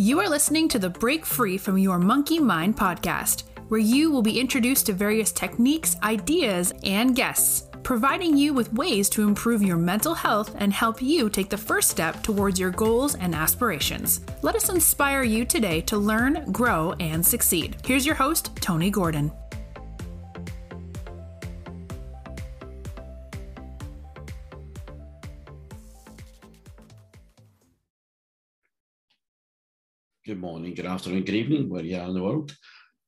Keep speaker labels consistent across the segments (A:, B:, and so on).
A: You are listening to the Break Free from Your Monkey Mind podcast, where you will be introduced to various techniques, ideas, and guests, providing you with ways to improve your mental health and help you take the first step towards your goals and aspirations. Let us inspire you today to learn, grow, and succeed. Here's your host, Tony Gordon.
B: Morning, good afternoon, good evening, where you are in the world.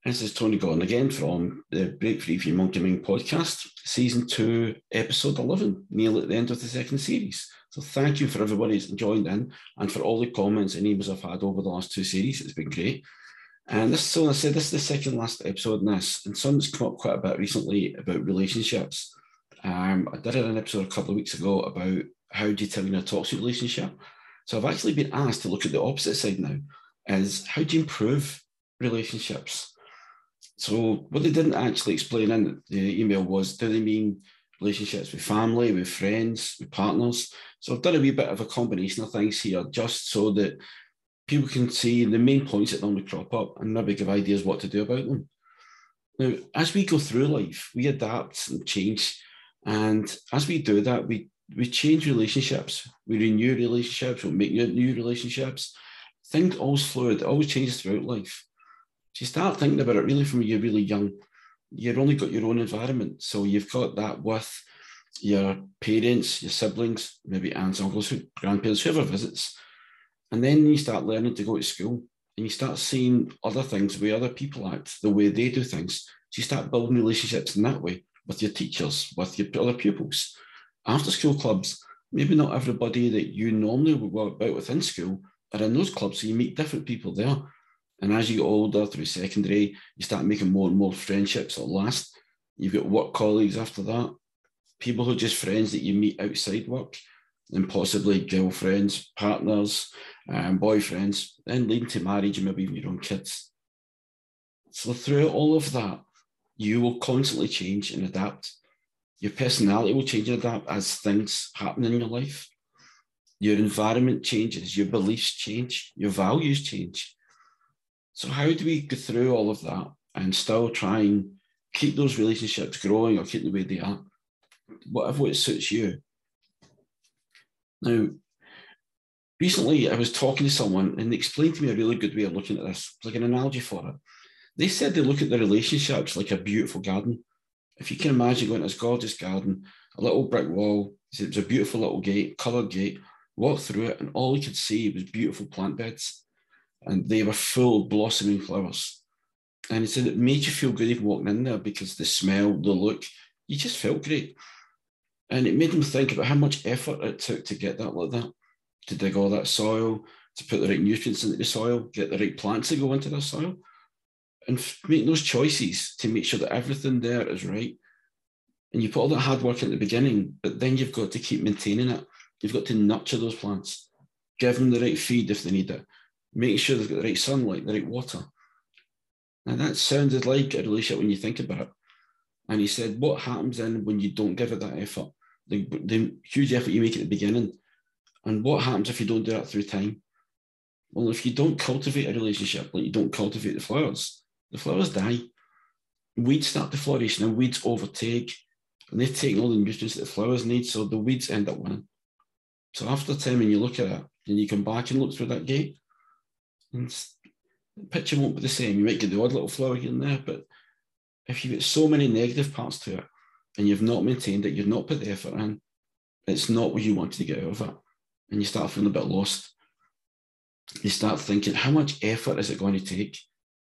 B: This is Tony Gordon again from the Break Free from Monkey podcast, season two, episode 11, nearly at the end of the second series. So thank you for everybody who's joined in and for all the comments and emails I've had over the last two series. It's been great. And this, so I said, this is the second last episode in this, and something's come up quite a bit recently about relationships. Um, I did an episode a couple of weeks ago about how do you terminate a toxic relationship. So I've actually been asked to look at the opposite side now is how do you improve relationships? So what they didn't actually explain in the email was, do they mean relationships with family, with friends, with partners? So I've done a wee bit of a combination of things here, just so that people can see the main points that normally crop up and maybe give ideas what to do about them. Now, as we go through life, we adapt and change. And as we do that, we, we change relationships, we renew relationships, we make new relationships, things always fluid, always changes throughout life. You start thinking about it really from when you're really young. You've only got your own environment. So you've got that with your parents, your siblings, maybe aunts, uncles, grandparents, whoever visits. And then you start learning to go to school and you start seeing other things, the way other people act, the way they do things. So you start building relationships in that way with your teachers, with your other pupils. After school clubs, maybe not everybody that you normally would work about within school are in those clubs, so you meet different people there. And as you get older through secondary, you start making more and more friendships that last. You've got work colleagues after that, people who are just friends that you meet outside work, and possibly girlfriends, partners, um, boyfriends, then leading to marriage and maybe even your own kids. So through all of that, you will constantly change and adapt. Your personality will change and adapt as things happen in your life your environment changes, your beliefs change, your values change. So, how do we go through all of that and still try and keep those relationships growing or keep the way they are? Whatever it suits you. Now, recently I was talking to someone and they explained to me a really good way of looking at this, like an analogy for it. They said they look at the relationships like a beautiful garden. If you can imagine going to this gorgeous garden, a little brick wall, it was a beautiful little gate, coloured gate, walked through it, and all you could see was beautiful plant beds, and they were full of blossoming flowers. And he said it made you feel good even walking in there because the smell, the look, you just felt great. And it made him think about how much effort it took to get that like that, to dig all that soil, to put the right nutrients into the soil, get the right plants to go into the soil, and make those choices to make sure that everything there is right. And you put all that hard work at the beginning, but then you've got to keep maintaining it. You've got to nurture those plants, give them the right feed if they need it, make sure they've got the right sunlight, the right water. And that sounded like a relationship when you think about it. And he said, What happens then when you don't give it that effort? The, the huge effort you make at the beginning. And what happens if you don't do that through time? Well, if you don't cultivate a relationship, like you don't cultivate the flowers, the flowers die. Weeds start to flourish and weeds overtake, and they've taken all the nutrients that the flowers need, so the weeds end up winning. So after time, and you look at it and you come back and look through that gate, and the picture won't be the same. You might get the odd little flower here and there, but if you get so many negative parts to it and you've not maintained it, you've not put the effort in, it's not what you wanted to get out of it. And you start feeling a bit lost. You start thinking, how much effort is it going to take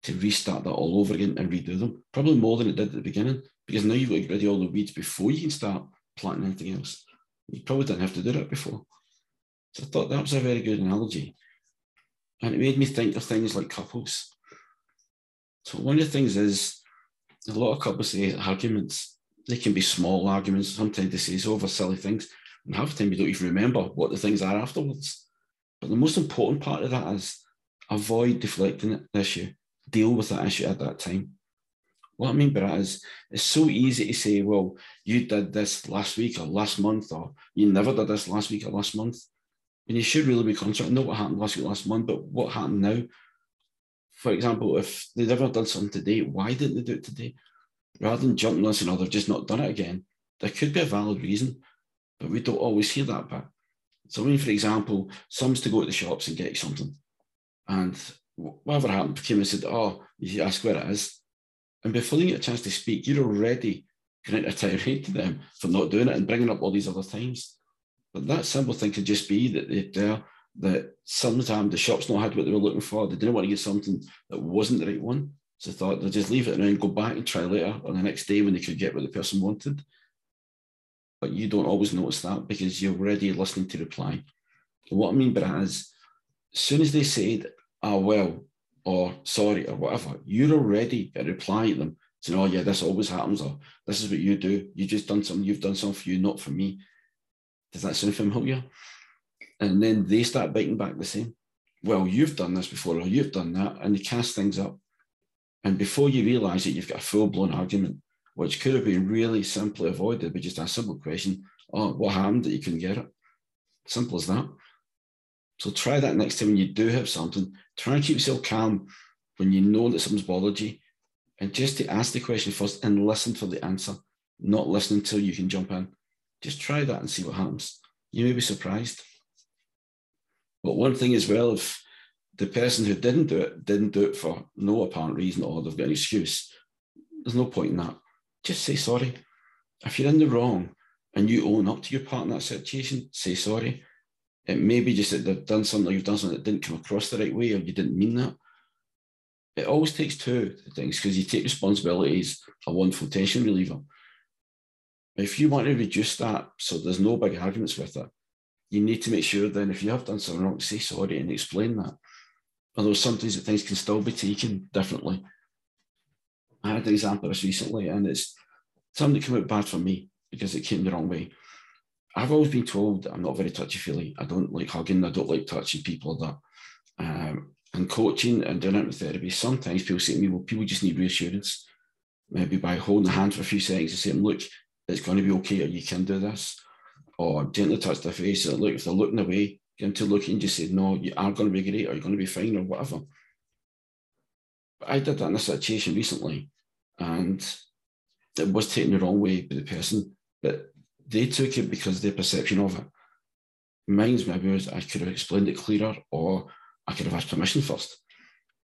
B: to restart that all over again and redo them? Probably more than it did at the beginning, because now you've got to get rid of all the weeds before you can start planting anything else. You probably didn't have to do that before. So I thought that was a very good analogy. And it made me think of things like couples. So one of the things is a lot of couples say arguments, they can be small arguments. Sometimes they say over silly things. And half the time you don't even remember what the things are afterwards. But the most important part of that is avoid deflecting the issue. Deal with that issue at that time. What I mean by that is it's so easy to say, well, you did this last week or last month, or you never did this last week or last month. And you should really be concentrating not what happened last week, last month, but what happened now. For example, if they'd ever done something today, why didn't they do it today? Rather than jumping on saying, oh, they've just not done it again. There could be a valid reason, but we don't always hear that bit. So, I mean, for example, someone's to go to the shops and get something, and whatever happened, came and said, oh, you ask where it is. And before you get a chance to speak, you're already going to tirade to them for not doing it and bringing up all these other times. But that simple thing could just be that they, there that sometimes the shop's not had what they were looking for. They didn't want to get something that wasn't the right one. So they thought they'll just leave it and then go back and try later on the next day when they could get what the person wanted. But you don't always notice that because you're already listening to reply. what I mean by that is, as soon as they said, ah, well, or sorry, or whatever, you're already a reply to them saying, oh, yeah, this always happens, or this is what you do. You just done something, you've done something for you, not for me. Does that sound familiar? And then they start biting back the same. Well, you've done this before, or you've done that, and they cast things up. And before you realize it, you've got a full blown argument, which could have been really simply avoided by just a simple question Oh, what happened that you couldn't get it? Simple as that. So try that next time when you do have something. Try and keep yourself calm when you know that something's bothered you. And just to ask the question first and listen for the answer, not listen until you can jump in. Just try that and see what happens. You may be surprised. But one thing as well, if the person who didn't do it didn't do it for no apparent reason or they've got an excuse, there's no point in that. Just say sorry. If you're in the wrong and you own up to your part in that situation, say sorry. It may be just that they've done something or you've done something that didn't come across the right way or you didn't mean that. It always takes two things because you take responsibility as a wonderful tension reliever. If you want to reduce that so there's no big arguments with it, you need to make sure then if you have done something wrong, say sorry and explain that. Although sometimes that things can still be taken differently. I had an example of this recently, and it's something that came out bad for me because it came the wrong way. I've always been told I'm not very touchy feely. I don't like hugging. I don't like touching people. That um, and coaching and doing it with therapy. Sometimes people say to me, "Well, people just need reassurance." Maybe by holding the hand for a few seconds and saying, "Look, it's going to be okay, or you can do this," or gently touch their face. And look, if they're looking away, get them to look and just say, "No, you are going to be great, or you're going to be fine, or whatever." But I did that in a situation recently, and it was taken the wrong way by the person, but they took it because their perception of it. Mine's maybe was I could have explained it clearer, or I could have asked permission first,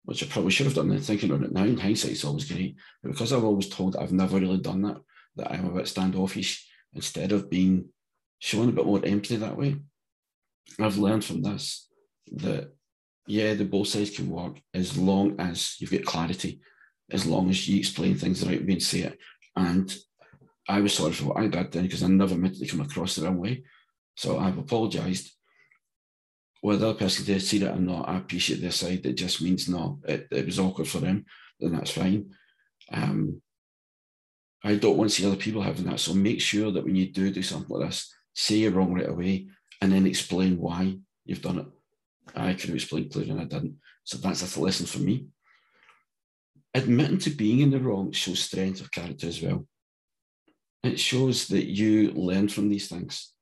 B: which I probably should have done. And thinking on it now, in hindsight, it's always great. But because I've always told I've never really done that, that I'm a bit standoffish, instead of being showing a bit more empathy that way, I've learned from this that yeah, the both sides can work as long as you've got clarity, as long as you explain things the right way and say it. And I was sorry for what I did then because I never meant to come across the wrong way. So I've apologised. Whether the person did see that or not, I appreciate their side. It just means no, it, it was awkward for them, then that's fine. Um, I don't want to see other people having that. So make sure that when you do do something like this, say you're wrong right away and then explain why you've done it. I could have explained clearly and I didn't. So that's a lesson for me. Admitting to being in the wrong shows strength of character as well. It shows that you learn from these things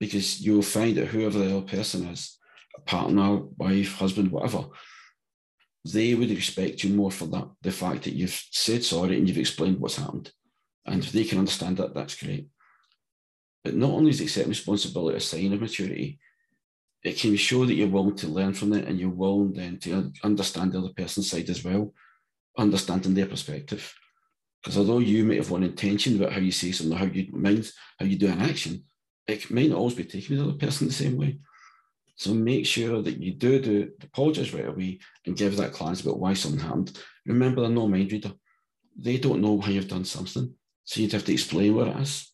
B: because you'll find that whoever the other person is, a partner, wife, husband, whatever, they would respect you more for that. The fact that you've said sorry and you've explained what's happened. And if they can understand that, that's great. But not only is accepting responsibility a sign of maturity, it can show that you're willing to learn from it and you're willing then to understand the other person's side as well, understanding their perspective. Because although you may have one intention about how you say something, how you mind, how you do an action, it may not always be taken by the other person the same way. So make sure that you do do apologize right away and give that client about why something happened. Remember, they're no mind reader. They don't know how you've done something. So you'd have to explain what it is.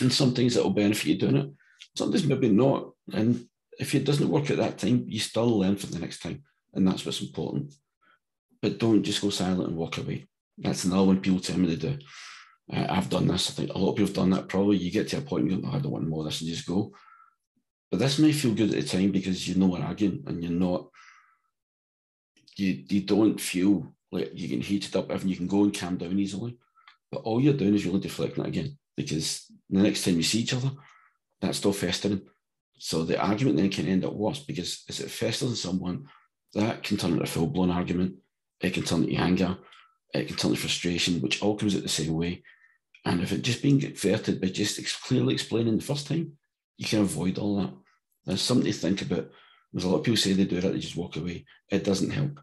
B: And some things that will benefit you doing it. Sometimes maybe not. And if it doesn't work at that time, you still learn for the next time. And that's what's important. But don't just go silent and walk away. That's another one people tell me to do. Uh, I've done this. I think a lot of people have done that. Probably you get to a point where you go, I don't want more of this and just go. But this may feel good at the time because you know we're arguing and you're not, you, you don't feel like you can heat it up and you can go and calm down easily. But all you're doing is really deflecting it again because the next time you see each other, that's still festering. So the argument then can end up worse because as it festers in someone, that can turn into a full blown argument. It can turn into anger. It can turn into frustration, which all comes out the same way. And if it just being verted by just clearly explaining the first time, you can avoid all that. There's something to think about. There's a lot of people say they do it, they just walk away. It doesn't help.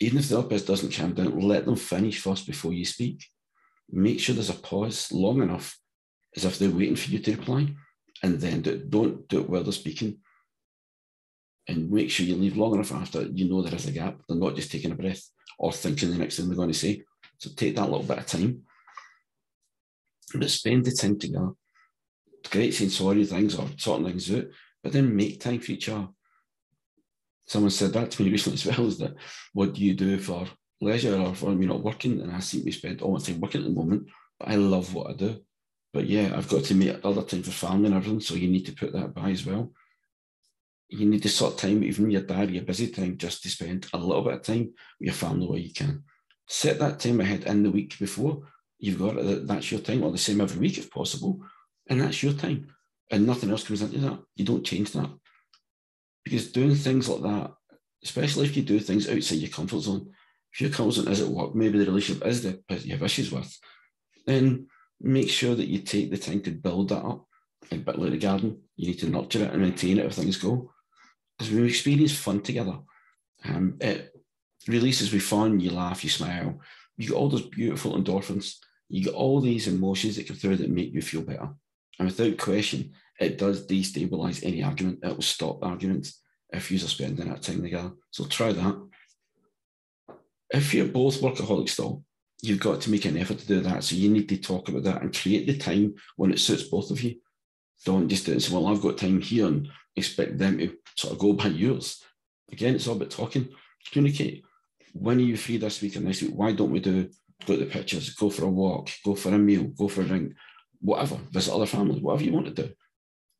B: Even if the other person doesn't calm down, let them finish first before you speak. Make sure there's a pause long enough as if they're waiting for you to reply and then do, don't do it while they're speaking. And make sure you leave long enough after you know there is a gap. They're not just taking a breath or thinking the next thing they're going to say. So take that little bit of time. But spend the time together. It's great saying sorry things or sorting things out, but then make time for each other. Someone said that to me recently as well, is that what do you do for leisure or for me not working? And I seem to spend all my time working at the moment, but I love what I do. But yeah, I've got to make other time for family and everything, so you need to put that by as well. You need to sort time, even your diary, your busy time, just to spend a little bit of time with your family where you can. Set that time ahead in the week before. You've got it, that's your time, or the same every week if possible, and that's your time. And nothing else comes into that. You don't change that. Because doing things like that, especially if you do things outside your comfort zone, if your comfort zone is at work, maybe the relationship is the person you have issues with, then make sure that you take the time to build that up. A bit like the garden, you need to nurture it and maintain it if things go. When we experience fun together, um, it releases with fun, you laugh, you smile, you get all those beautiful endorphins, you get all these emotions that come through that make you feel better. And without question, it does destabilize any argument. It will stop arguments if you're spending that time together. So try that. If you're both workaholics still, you've got to make an effort to do that. So you need to talk about that and create the time when it suits both of you. Don't just do it and say, well, I've got time here and expect them to sort of go by yours. Again, it's all about talking. Communicate. When are you free this week and next week? Why don't we do go to the pictures, go for a walk, go for a meal, go for a drink, whatever, visit other families, whatever you want to do.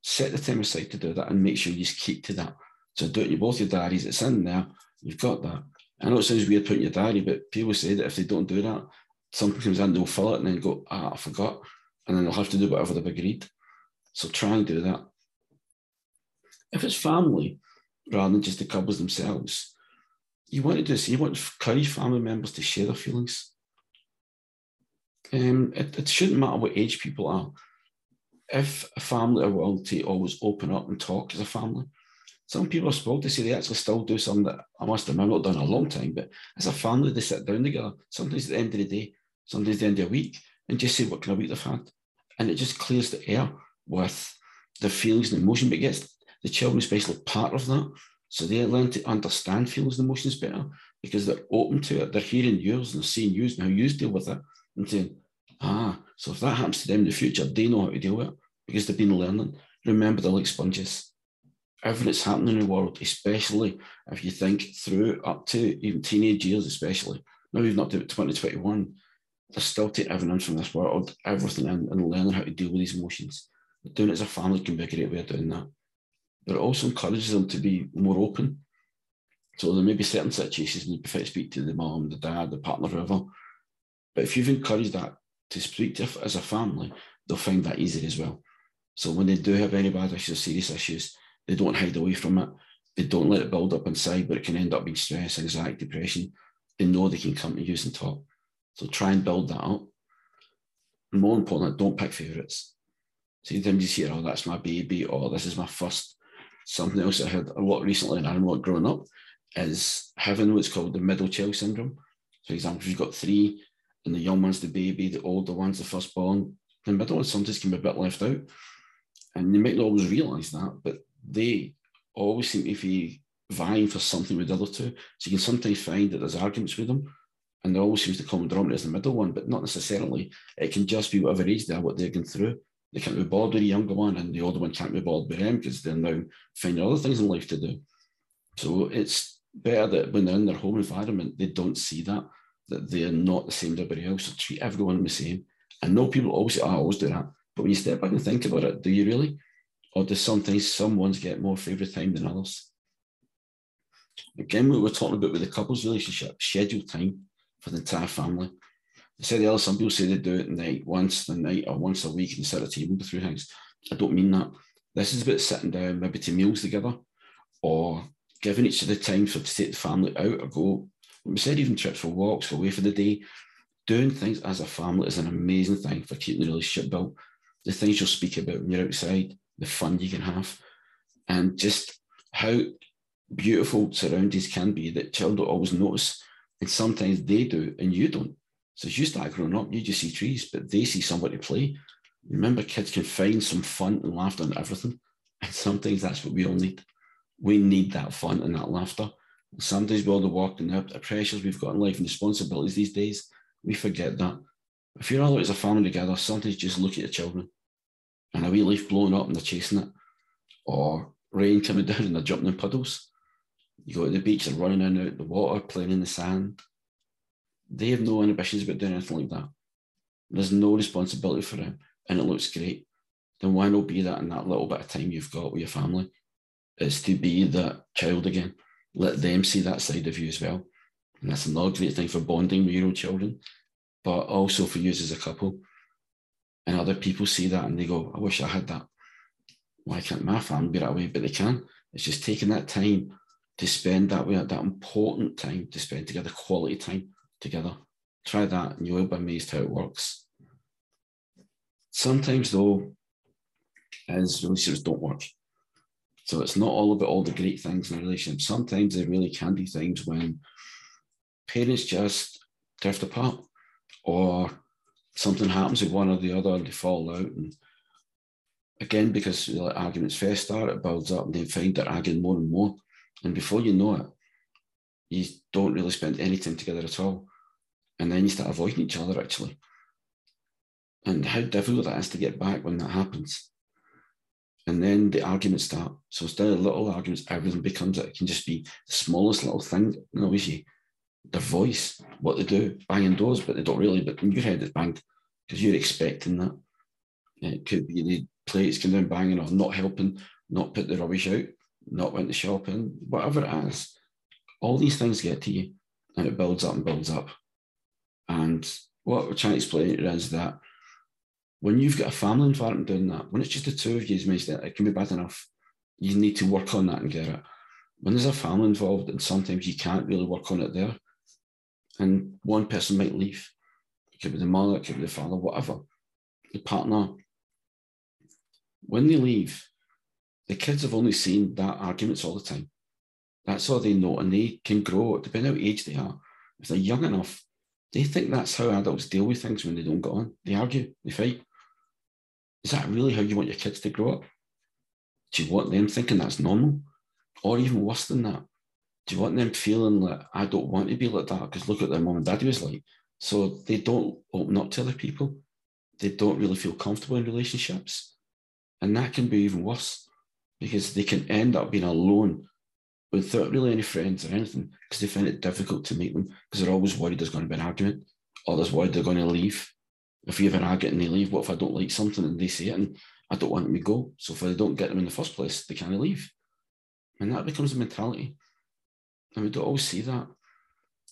B: Set the time aside to do that and make sure you just keep to that. So do it in both your diaries, it's in there, you've got that. I know it sounds weird putting your diary, but people say that if they don't do that, something comes in, they'll fill it and then go, ah, I forgot. And then they'll have to do whatever they've agreed. So try and do that. If it's family, rather than just the couples themselves, you want to do this, you want to encourage family members to share their feelings. Um, it, it shouldn't matter what age people are. If a family are willing to always open up and talk as a family, some people are spoiled to say they actually still do something that I must admit I've not done a long time, but as a family, they sit down together, sometimes at the end of the day, sometimes at the end of the week, and just say what kind of week they've had. And it just clears the air with the feelings and emotion, but gets the children especially part of that. So they learn to understand feelings and emotions better because they're open to it. They're hearing yours and seeing yours and how you deal with it and saying, ah, so if that happens to them in the future, they know how to deal with it because they've been learning. Remember, they're like sponges everything that's happening in the world, especially if you think through up to even teenage years, especially, maybe not to 2021, they're still taking everything from this world, everything in, and learning how to deal with these emotions. Doing it as a family can be a great way of doing that. But it also encourages them to be more open. So there may be certain situations you prefer to speak to the mom, the dad, the partner, whoever. But if you've encouraged that to speak to as a family, they'll find that easier as well. So when they do have any bad issues, serious issues, they don't hide away from it. They don't let it build up inside, but it can end up being stress, anxiety, depression. They know they can come to you and talk. So try and build that up. More importantly, don't pick favourites. Sometimes you see, oh, that's my baby, or this is my first. Something else I heard a lot recently, and I know growing up, is having what's called the middle child syndrome. For example, if you've got three, and the young one's the baby, the older one's the firstborn, the middle one sometimes can be a bit left out. And you might not always realise that, but they always seem to be vying for something with the other two. So you can sometimes find that there's arguments with them, and there always seems to common denominator as the middle one, but not necessarily. It can just be whatever age they are, what they're going through. They can't be bored with the younger one, and the older one can't be bored with them because they're now finding other things in life to do. So it's better that when they're in their home environment, they don't see that, that they're not the same as everybody else. So treat everyone the same. I know people always say, I always do that. But when you step back and think about it, do you really? Or do sometimes some ones get more favourite time than others? Again, we were talking about with the couples relationship, schedule time for the entire family. Said earlier, some people say they do it night once a night or once a week and set a table to through things. I don't mean that. This is about sitting down, maybe to meals together, or giving each other time for to take the family out or go. We said even trips for walks, away for the day. Doing things as a family is an amazing thing for keeping the relationship built. The things you'll speak about when you're outside, the fun you can have, and just how beautiful surroundings can be that children always notice. And sometimes they do and you don't. So you start growing up, you just see trees, but they see to play. Remember, kids can find some fun and laughter in everything. And sometimes that's what we all need. We need that fun and that laughter. And sometimes with all the work and the pressures we've got in life and responsibilities these days, we forget that. If you're all as a family together, sometimes just look at your children and a wee leaf blowing up and they're chasing it, or rain coming down and they're jumping in puddles. You go to the beach, they're running in out the water, playing in the sand. They have no inhibitions about doing anything like that. There's no responsibility for them, and it looks great. Then why not be that in that little bit of time you've got with your family? Is to be that child again. Let them see that side of you as well. And that's another great thing for bonding with your own children, but also for you as a couple. And other people see that and they go, I wish I had that. Why can't my family be that way? But they can. It's just taking that time to spend that way, that important time to spend together, quality time together. Try that and you will be amazed how it works. Sometimes, though, as relationships don't work. So it's not all about all the great things in a relationship. Sometimes there really can be things when parents just drift apart or something happens with one or the other and they fall out. And again, because like, arguments first start, it builds up and they find they're arguing more and more. And before you know it, you don't really spend any time together at all. And then you start avoiding each other actually. And how difficult that is to get back when that happens. And then the arguments start. So instead of little arguments, everything becomes it can just be the smallest little thing. You know, you their voice, what they do, banging doors, but they don't really, but in your head it's banged because you're expecting that. It could be the plates coming down banging or not helping, not put the rubbish out, not went to shopping, whatever it is. All these things get to you and it builds up and builds up. And what we're trying to explain is that when you've got a family environment doing that, when it's just the two of you, it can be bad enough. You need to work on that and get it. When there's a family involved, and sometimes you can't really work on it there, and one person might leave. It could be the mother, it could be the father, whatever. The partner. When they leave, the kids have only seen that arguments all the time. That's all they know, and they can grow depending on how age they are. If they're young enough, they think that's how adults deal with things when they don't get on. They argue, they fight. Is that really how you want your kids to grow up? Do you want them thinking that's normal? Or even worse than that, do you want them feeling like I don't want to be like that? Because look at their mom and daddy was like. So they don't open up to other people. They don't really feel comfortable in relationships. And that can be even worse because they can end up being alone without really any friends or anything because they find it difficult to meet them because they're always worried there's going to be an argument or there's worried they're going to leave. If you have an argument and they leave, what if I don't like something and they say it and I don't want them to go? So if I don't get them in the first place, they can't leave. And that becomes a mentality. And we don't always see that.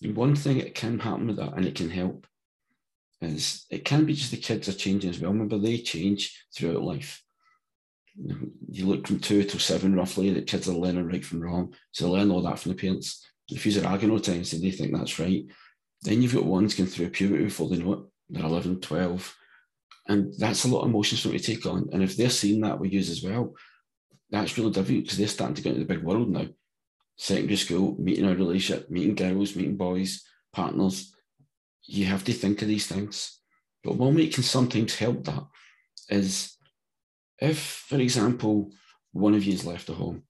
B: One thing that can happen with that, and it can help, is it can be just the kids are changing as well. Remember, they change throughout life. You look from two to seven roughly, the kids are learning right from wrong. So they learn all that from the parents. If you're arguing all the time, so they think that's right. Then you've got ones going through puberty before they know it. They're 11, 12. And that's a lot of emotions for them to take on. And if they're seeing that with you as well, that's really difficult because they're starting to get into the big world now secondary school, meeting a relationship, meeting girls, meeting boys, partners. You have to think of these things. But one way it can sometimes help that is if, for example, one of you is left the home,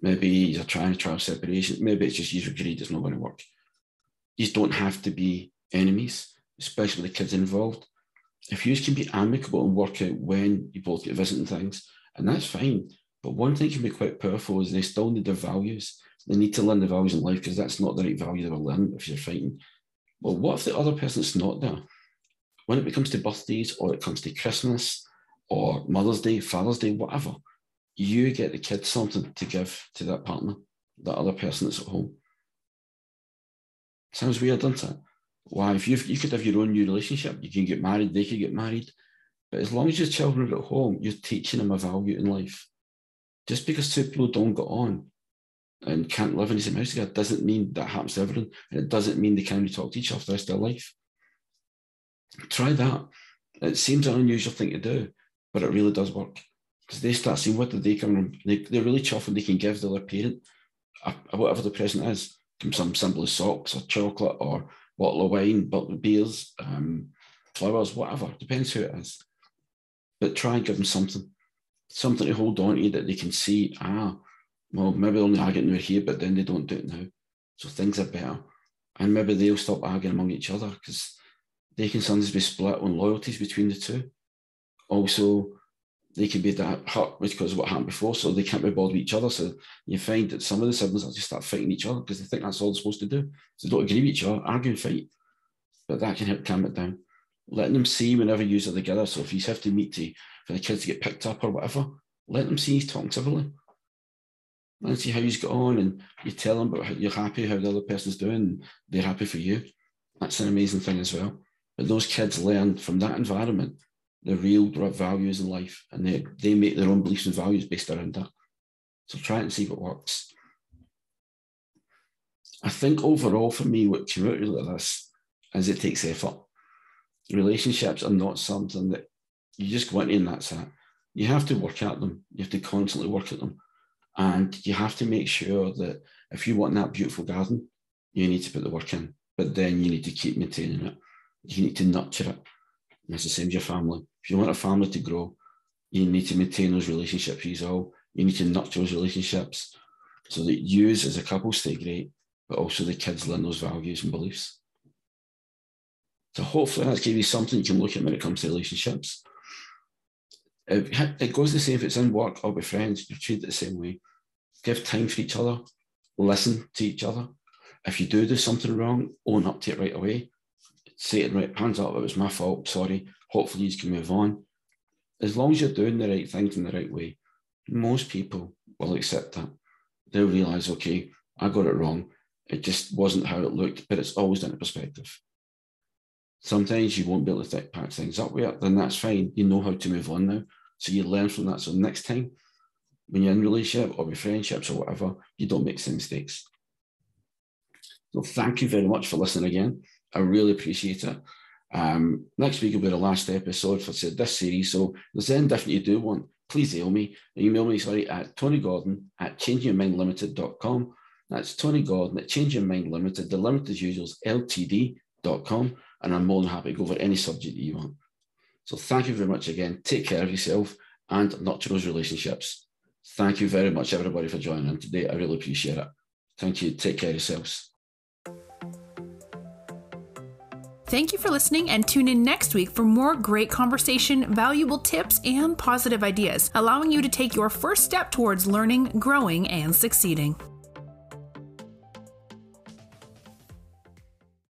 B: maybe you're trying to try separation, maybe it's just you've agreed it's not going to work. You don't have to be enemies, especially with the kids involved. If you can be amicable and work out when you both get visiting things, and that's fine. But one thing can be quite powerful is they still need their values. They need to learn the values in life because that's not the right value they will learn if you're fighting. Well, what if the other person's not there? When it comes to birthdays or it comes to Christmas or Mother's Day, Father's Day, whatever, you get the kids something to give to that partner, that other person that's at home. Sounds weird, doesn't it? Why, if you you could have your own new relationship, you can get married, they could get married, But as long as your children are at home, you're teaching them a value in life. Just because two people don't get on and can't live in the same house together doesn't mean that happens to everyone. And it doesn't mean they can't really talk to each other for the rest of their life. Try that. It seems an unusual thing to do, but it really does work. Because they start seeing what they come from. They, they're really chuffed they can give their parent a, a whatever the present is, some simple socks or chocolate or bottle of wine, bottle of beers, um, flowers, whatever, depends who it is. But try and give them something, something to hold on to that they can see, ah, well, maybe only arguing over here, but then they don't do it now. So things are better. And maybe they'll stop arguing among each other because they can sometimes be split on loyalties between the two. Also, they can be that hurt because of what happened before, so they can't be bothered with each other. So you find that some of the siblings actually start fighting each other because they think that's all they're supposed to do. So they don't agree with each other, argue and fight. But that can help calm it down. Letting them see whenever you are together. So if you have to meet to for the kids to get picked up or whatever, let them see he's talking civilly. Let them see how he's got on and you tell them about how you're happy, how the other person's doing, they're happy for you. That's an amazing thing as well. But those kids learn from that environment the real values in life and they, they make their own beliefs and values based around that. So try and see what works. I think overall for me, what came out of this is it takes effort. Relationships are not something that you just go into and that's it. You have to work at them. You have to constantly work at them. And you have to make sure that if you want that beautiful garden, you need to put the work in. But then you need to keep maintaining it. You need to nurture it. And it's the same as your family. If you want a family to grow, you need to maintain those relationships you all. You need to nurture those relationships so that you as a couple stay great, but also the kids learn those values and beliefs. So hopefully that's gave you something you can look at when it comes to relationships. It goes the same if it's in work or with friends, you treat it the same way. Give time for each other, listen to each other. If you do do something wrong, own up to it right away. Say it right, hands up, it was my fault, sorry hopefully you can move on. As long as you're doing the right things in the right way, most people will accept that. They'll realize, okay, I got it wrong. It just wasn't how it looked, but it's always done in perspective. Sometimes you won't be able to th- patch things up with it, then that's fine. You know how to move on now. So you learn from that. So next time, when you're in relationship or with friendships or whatever, you don't make some mistakes. So thank you very much for listening again. I really appreciate it. Um, next week will be the last episode for this series. So if there's anything you do want, please email me. Email me, sorry, at Tony Gordon at changingyourmindlimited.com. That's Tony Gordon at Change Your Mind Limited. The limit as usual is ltd.com. And I'm more than happy to go over any subject that you want. So thank you very much again. Take care of yourself and nurture those relationships. Thank you very much, everybody, for joining today. I really appreciate it. Thank you. Take care of yourselves.
A: Thank you for listening and tune in next week for more great conversation, valuable tips, and positive ideas, allowing you to take your first step towards learning, growing, and succeeding.